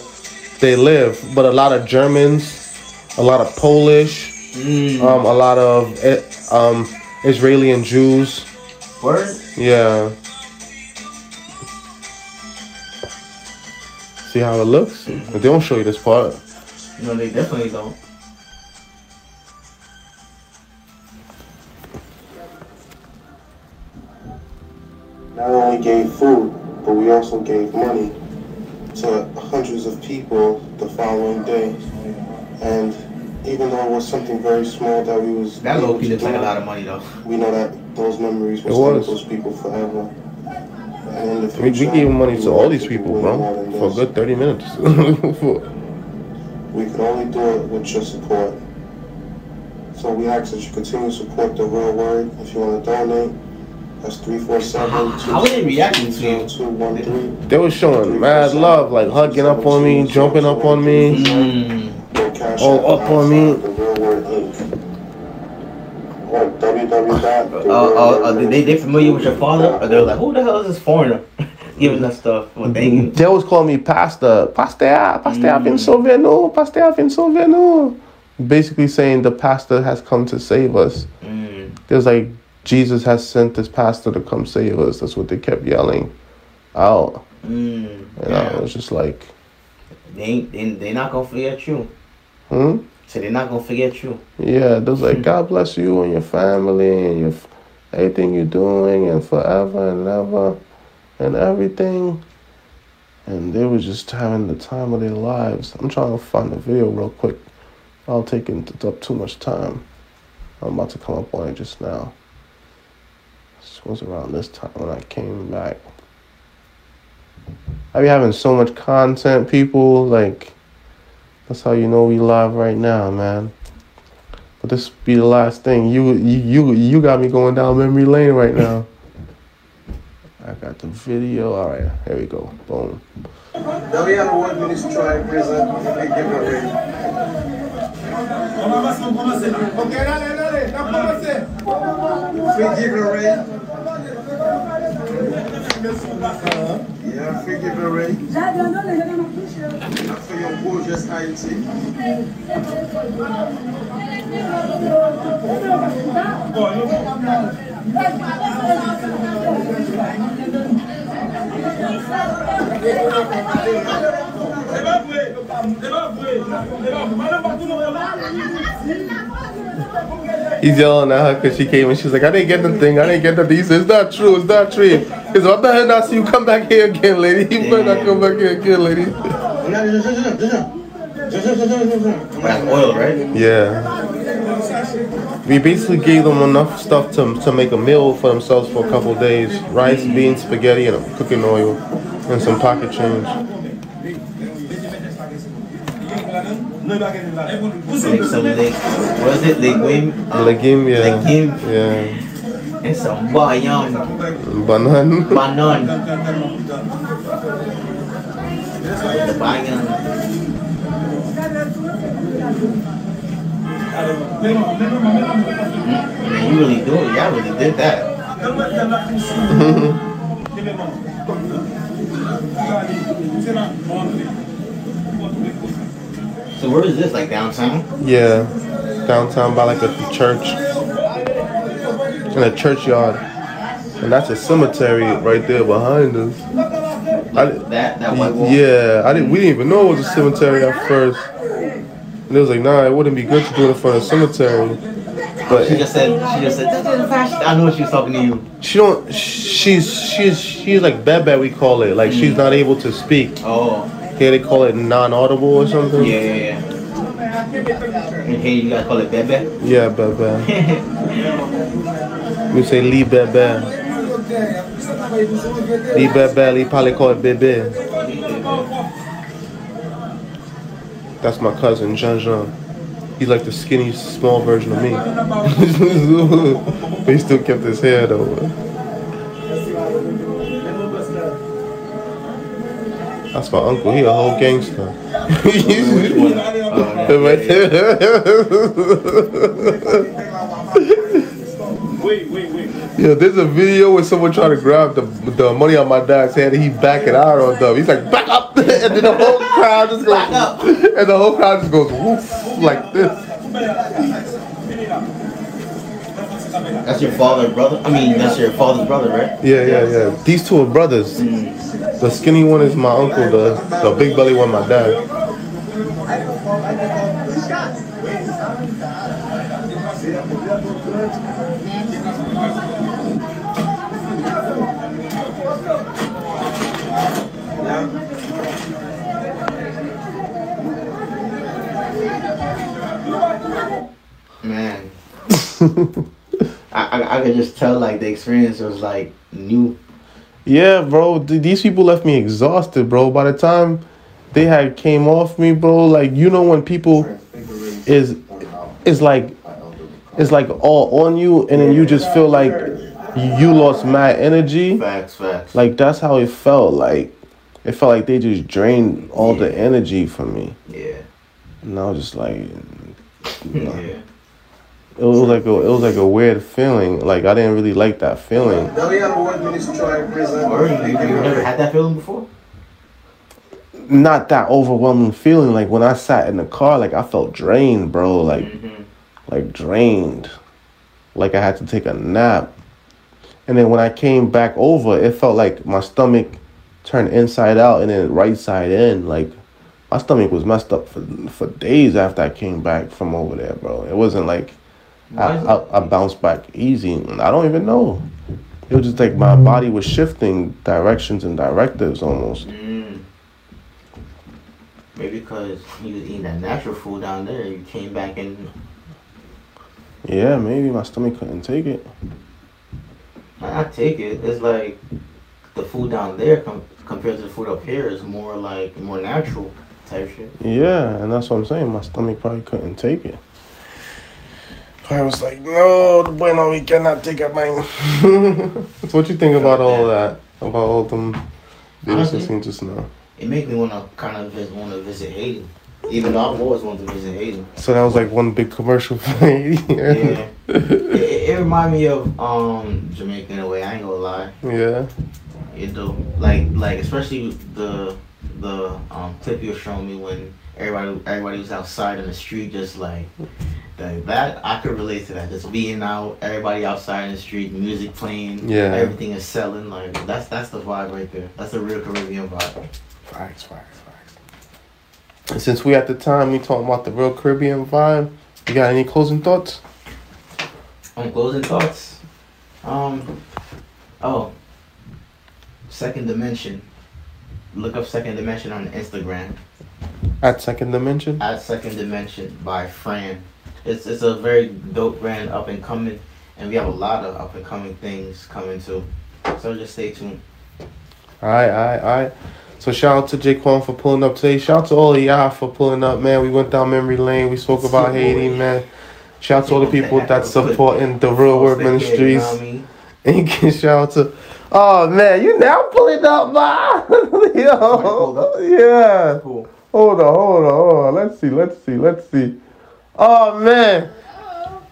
they live. But a lot of Germans, a lot of Polish, um, a lot of eh, um, Israeli and Jews. Word. Yeah. See how it looks? They don't show you this part. No, they definitely don't. not only gave food, but we also gave money to hundreds of people the following day. And even though it was something very small that we was That able low key to looks like a lot of money though. we know that those memories will stay with those people forever. And in the I mean, we gave money we to all these people, bro, for a good 30 minutes. We could only do it with your support. So we ask that you continue to support the real word. If you want to donate, that's 347 How- how are they reacting to you? they was showing mad love, like hugging up on me, jumping up on me. Mm. Or Cash Oh, App up on me. outside The real word Inc. Or www. Uh, uh, uh, they they familiar with your father? Or they're like, who the hell is this foreigner giving us stuff? Well, thank. They always call me Pastor. Pastor, Pastor Vincenzo Venu, Pastor Vincenzo Venu. Basically saying the pastor has come to save us. Mm. There's like Jesus has sent this pastor to come save us. That's what they kept yelling out. Mm. You know, Yeah. it was just like, They ain't, they they not gonna forget you. Hmm? So they're not gonna forget you. Yeah, it was like God bless you and your family and your everything you're doing and forever and ever and everything. And they were just having the time of their lives. I'm trying to find the video real quick. I'll take it up too much time. I'm about to come up on it just now. This was around this time when I came back. I be having so much content, people. Like, that's how you know we live right now, man. But this be the last thing. You you you you got me going down memory lane right now. I got the video. All right, here we go. Boom. Now we have one minute try present big giveaway. Free giveaway. Ya figi vere. A fe yon gorgeous Haiti. E ba vwe, e ba vwe, e ba vwe. Mane batou nou e la. He's yelling at her because she came and she was like, I didn't get the thing. I didn't get the. He said, It's not true. It's not true. He said, I better not see you come back here again, lady. You better not come back here again, lady. Oil, right? Yeah. We basically gave them enough stuff to, to make a meal for themselves for a couple days. Rice, beans, spaghetti, and cooking oil. And some pocket change. Like some leg, what is it? Legume? Uh, Legume, yeah. Legume Yeah. and some bayam. Banan. Banan. The bayam. Man, you really do it. Y'all really did that. So where is this? Like downtown? Yeah. Downtown by like a church. In a churchyard. And that's a cemetery right there behind us. I, That that white wall. Yeah, I didn't. We didn't even know it was a cemetery at first. And it was like, nah, it wouldn't be good to do it in front of a cemetery. But she just said. She just said. "That's in fashion." I know she was talking to you. she don't. She's she's she's like bebe. We call it. Like she's mm. not able to speak. Oh, Here they call it non-audible or something. yeah, yeah, yeah. Okay, you guys call it bebe. Yeah, bebe. We say Lee bebe. Lee bebe. Lee probably call it bebe. That's my cousin Jean Jean. He's like the skinny, small version of me. but he still kept his hair though. That's my uncle. He a whole gangster. right there. Yeah, there's a video where someone trying to grab the the money on my dad's head and he back it out on them. He's like, back up! and then the whole crowd just goes, up. and the whole crowd just goes woof like this. That's your father, brother. I mean, that's your father's brother, right? Yeah, yeah, yeah. These two are brothers. The skinny one is my uncle. The the big belly one, my dad. Man, I, could just tell like the experience was like new. Yeah, bro. These people left me exhausted, bro. By the time they had came off me, bro, like you know when people is is like it's like all on you, and then you just feel like you lost mad energy. Facts, facts. Like that's how it felt. Like it felt like they just drained all the energy from me, yeah, and I was just like, yeah. It was like a it was like a weird feeling. Like I didn't really like that feeling. Now we have one minute try present Or you, big never had that feeling before? Not that overwhelming feeling. Like when I sat in the car, like I felt drained, bro. Like Mm-hmm. like drained. Like I had to take a nap. And then when I came back over, it felt like my stomach turned inside out and then right side in. Like my stomach was messed up for for days after I came back from over there, bro. It wasn't like I, Why is it? I, I bounced back easy. I don't even know. It was just like my body was shifting directions and directives almost. Mm. Maybe because you was eating that natural food down there, you came back and Yeah, maybe my stomach couldn't take it. I I take it. It's like the food down there com- compared to the food up here is more like more natural type shit. Yeah, and that's what I'm saying. My stomach probably couldn't take it. I was like, no, the bueno, we cannot take it, man. so what you think about all that? About all them videos Honestly? I've seen just now? It made me want to kind of vis- want to visit Haiti, even though I've always wanted to visit Haiti. So that was like one big commercial for Haiti. Yeah, it, it, it reminded me of um Jamaica in a way. I ain't gonna lie. yeah. It do like like especially the the um clip you were showing me when everybody everybody was outside in the street just like like that. I could relate to that. Just being out everybody outside in the street music playing Yeah. everything is selling like that's that's the vibe right there. That's the real Caribbean vibe. Facts, facts, facts. And since we at the time we talking about the real Caribbean vibe, you got any closing thoughts? on closing thoughts? Um oh second dimension. Look up second dimension on Instagram At Second Dimension? at Second Dimension by Fran. It's it's a very dope brand, up and coming, and we have a lot of up and coming things coming too. So just stay tuned. Alright, alright, alright. So shout out to Jay Quan for pulling up today. Shout out to all of y'all for pulling up, man. We went down memory lane. We spoke about Haiti, man. Shout out to all the people that's supporting the Real know Ministries. what I mean? And you can shout out to Oh man, you now pulling up, ma. pulled Yo, up? yeah. Cool. Hold on, hold on, hold on. Let's see, let's see, let's see. Oh man,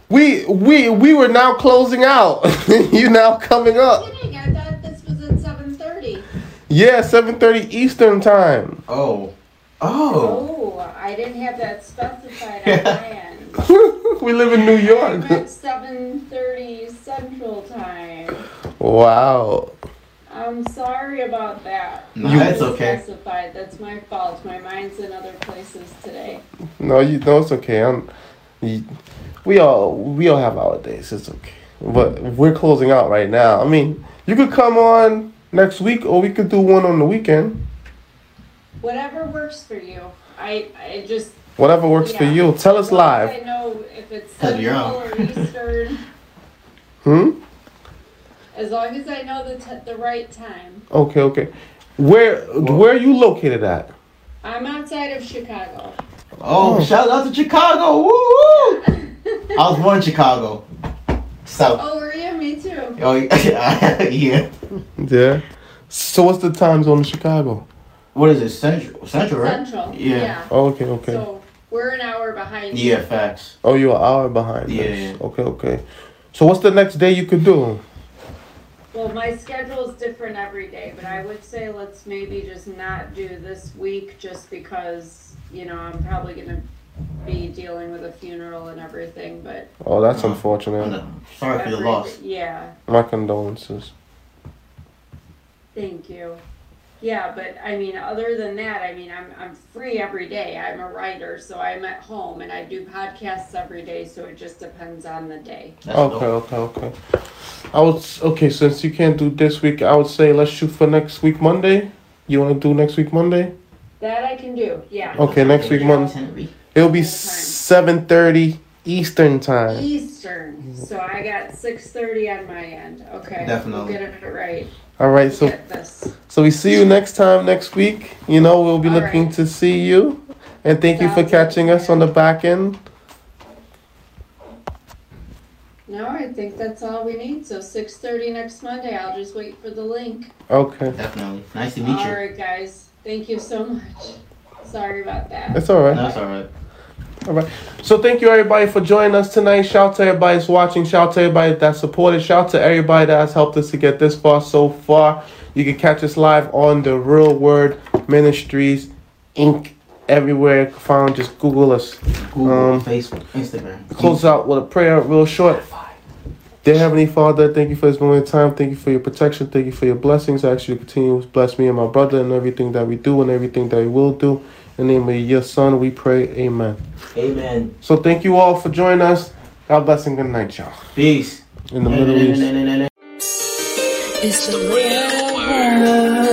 we we we were now closing out. you now coming up. I thought this was at seven thirty. Yeah, seven thirty Eastern time. Oh. Oh. Oh, I didn't have that specified on my end. we live in New York. at seven thirty Central Time. Wow. I'm sorry about that. No, You- that's okay. Specified. That's my fault. My mind's in other places today. No, you no, it's okay. I'm. you- We all we all have our days. It's okay. But we're closing out right now. I mean, you could come on next week, or we could do one on the weekend. Whatever works for you. I I just Whatever works for you. Tell us as long as live. I know if it's Central or Eastern. Hmm. As long as I know the t- the right time. Okay. Okay. Where where are you located at? I'm outside of Chicago. Oh, oh. shout out to Chicago. Woo woo. I was born in Chicago. South. Oh, were you? Me too. Oh yeah. yeah. Yeah. So what's the time zone in Chicago? What is it? Central. Central, right? Central. Yeah. Oh, okay. Okay. So we're an hour behind. you. Yeah. Facts. oh, you're an hour behind. Yeah, yeah. Okay. Okay. So what's the next day you could do? Well, my schedule is different every day, but I would say let's maybe just not do this week just because, you know, I'm probably going to be dealing with a funeral and everything, but. Oh, that's unfortunate. No, Sorry for your every- loss. Yeah, My condolences. thank you. Yeah, but I mean, other than that, I mean, I'm, I'm free every day. I'm a writer, so I'm at home and I do podcasts every day, so it just depends on the day. That's Okay, dope. okay, okay. I would okay since you can't do this week. I would say let's shoot for next week Monday. You want to do next week Monday? That I can do, yeah. Okay, next week Monday. It'll be What time? seven thirty Eastern time. Eastern, so I got six thirty on my end. Okay, Definitely. we'll get it right. All right, so so we see you next time next week. You know we'll be All looking right. to see you, and thank you for catching good, us on the back end. No, I think that's all we need. So six thirty next Monday. I'll just wait for the link. Okay, Definitely. Nice to meet All you. All right, guys. Thank you so much. Sorry about that. it's all right. That's all right. All right. So thank you everybody for joining us tonight. Shout out to everybody that's watching. Shout out to everybody that supported. Shout out to everybody that has helped us to get this far so far. You can catch us live on the Real Word Ministries Inc. Everywhere found, just Google us. Google, Um, Facebook, Instagram. Close out with a prayer, real short. Dear Heavenly Father, thank you for this moment of time. Thank you for your protection. Thank you for your blessings. I ask you to continue to bless me and my brother and everything that we do and everything that we will do. In the name of your Son, we pray. Amen. Amen. So thank you all for joining us. God bless and good night, y'all. Peace. In the Middle East. It's the real word. It's the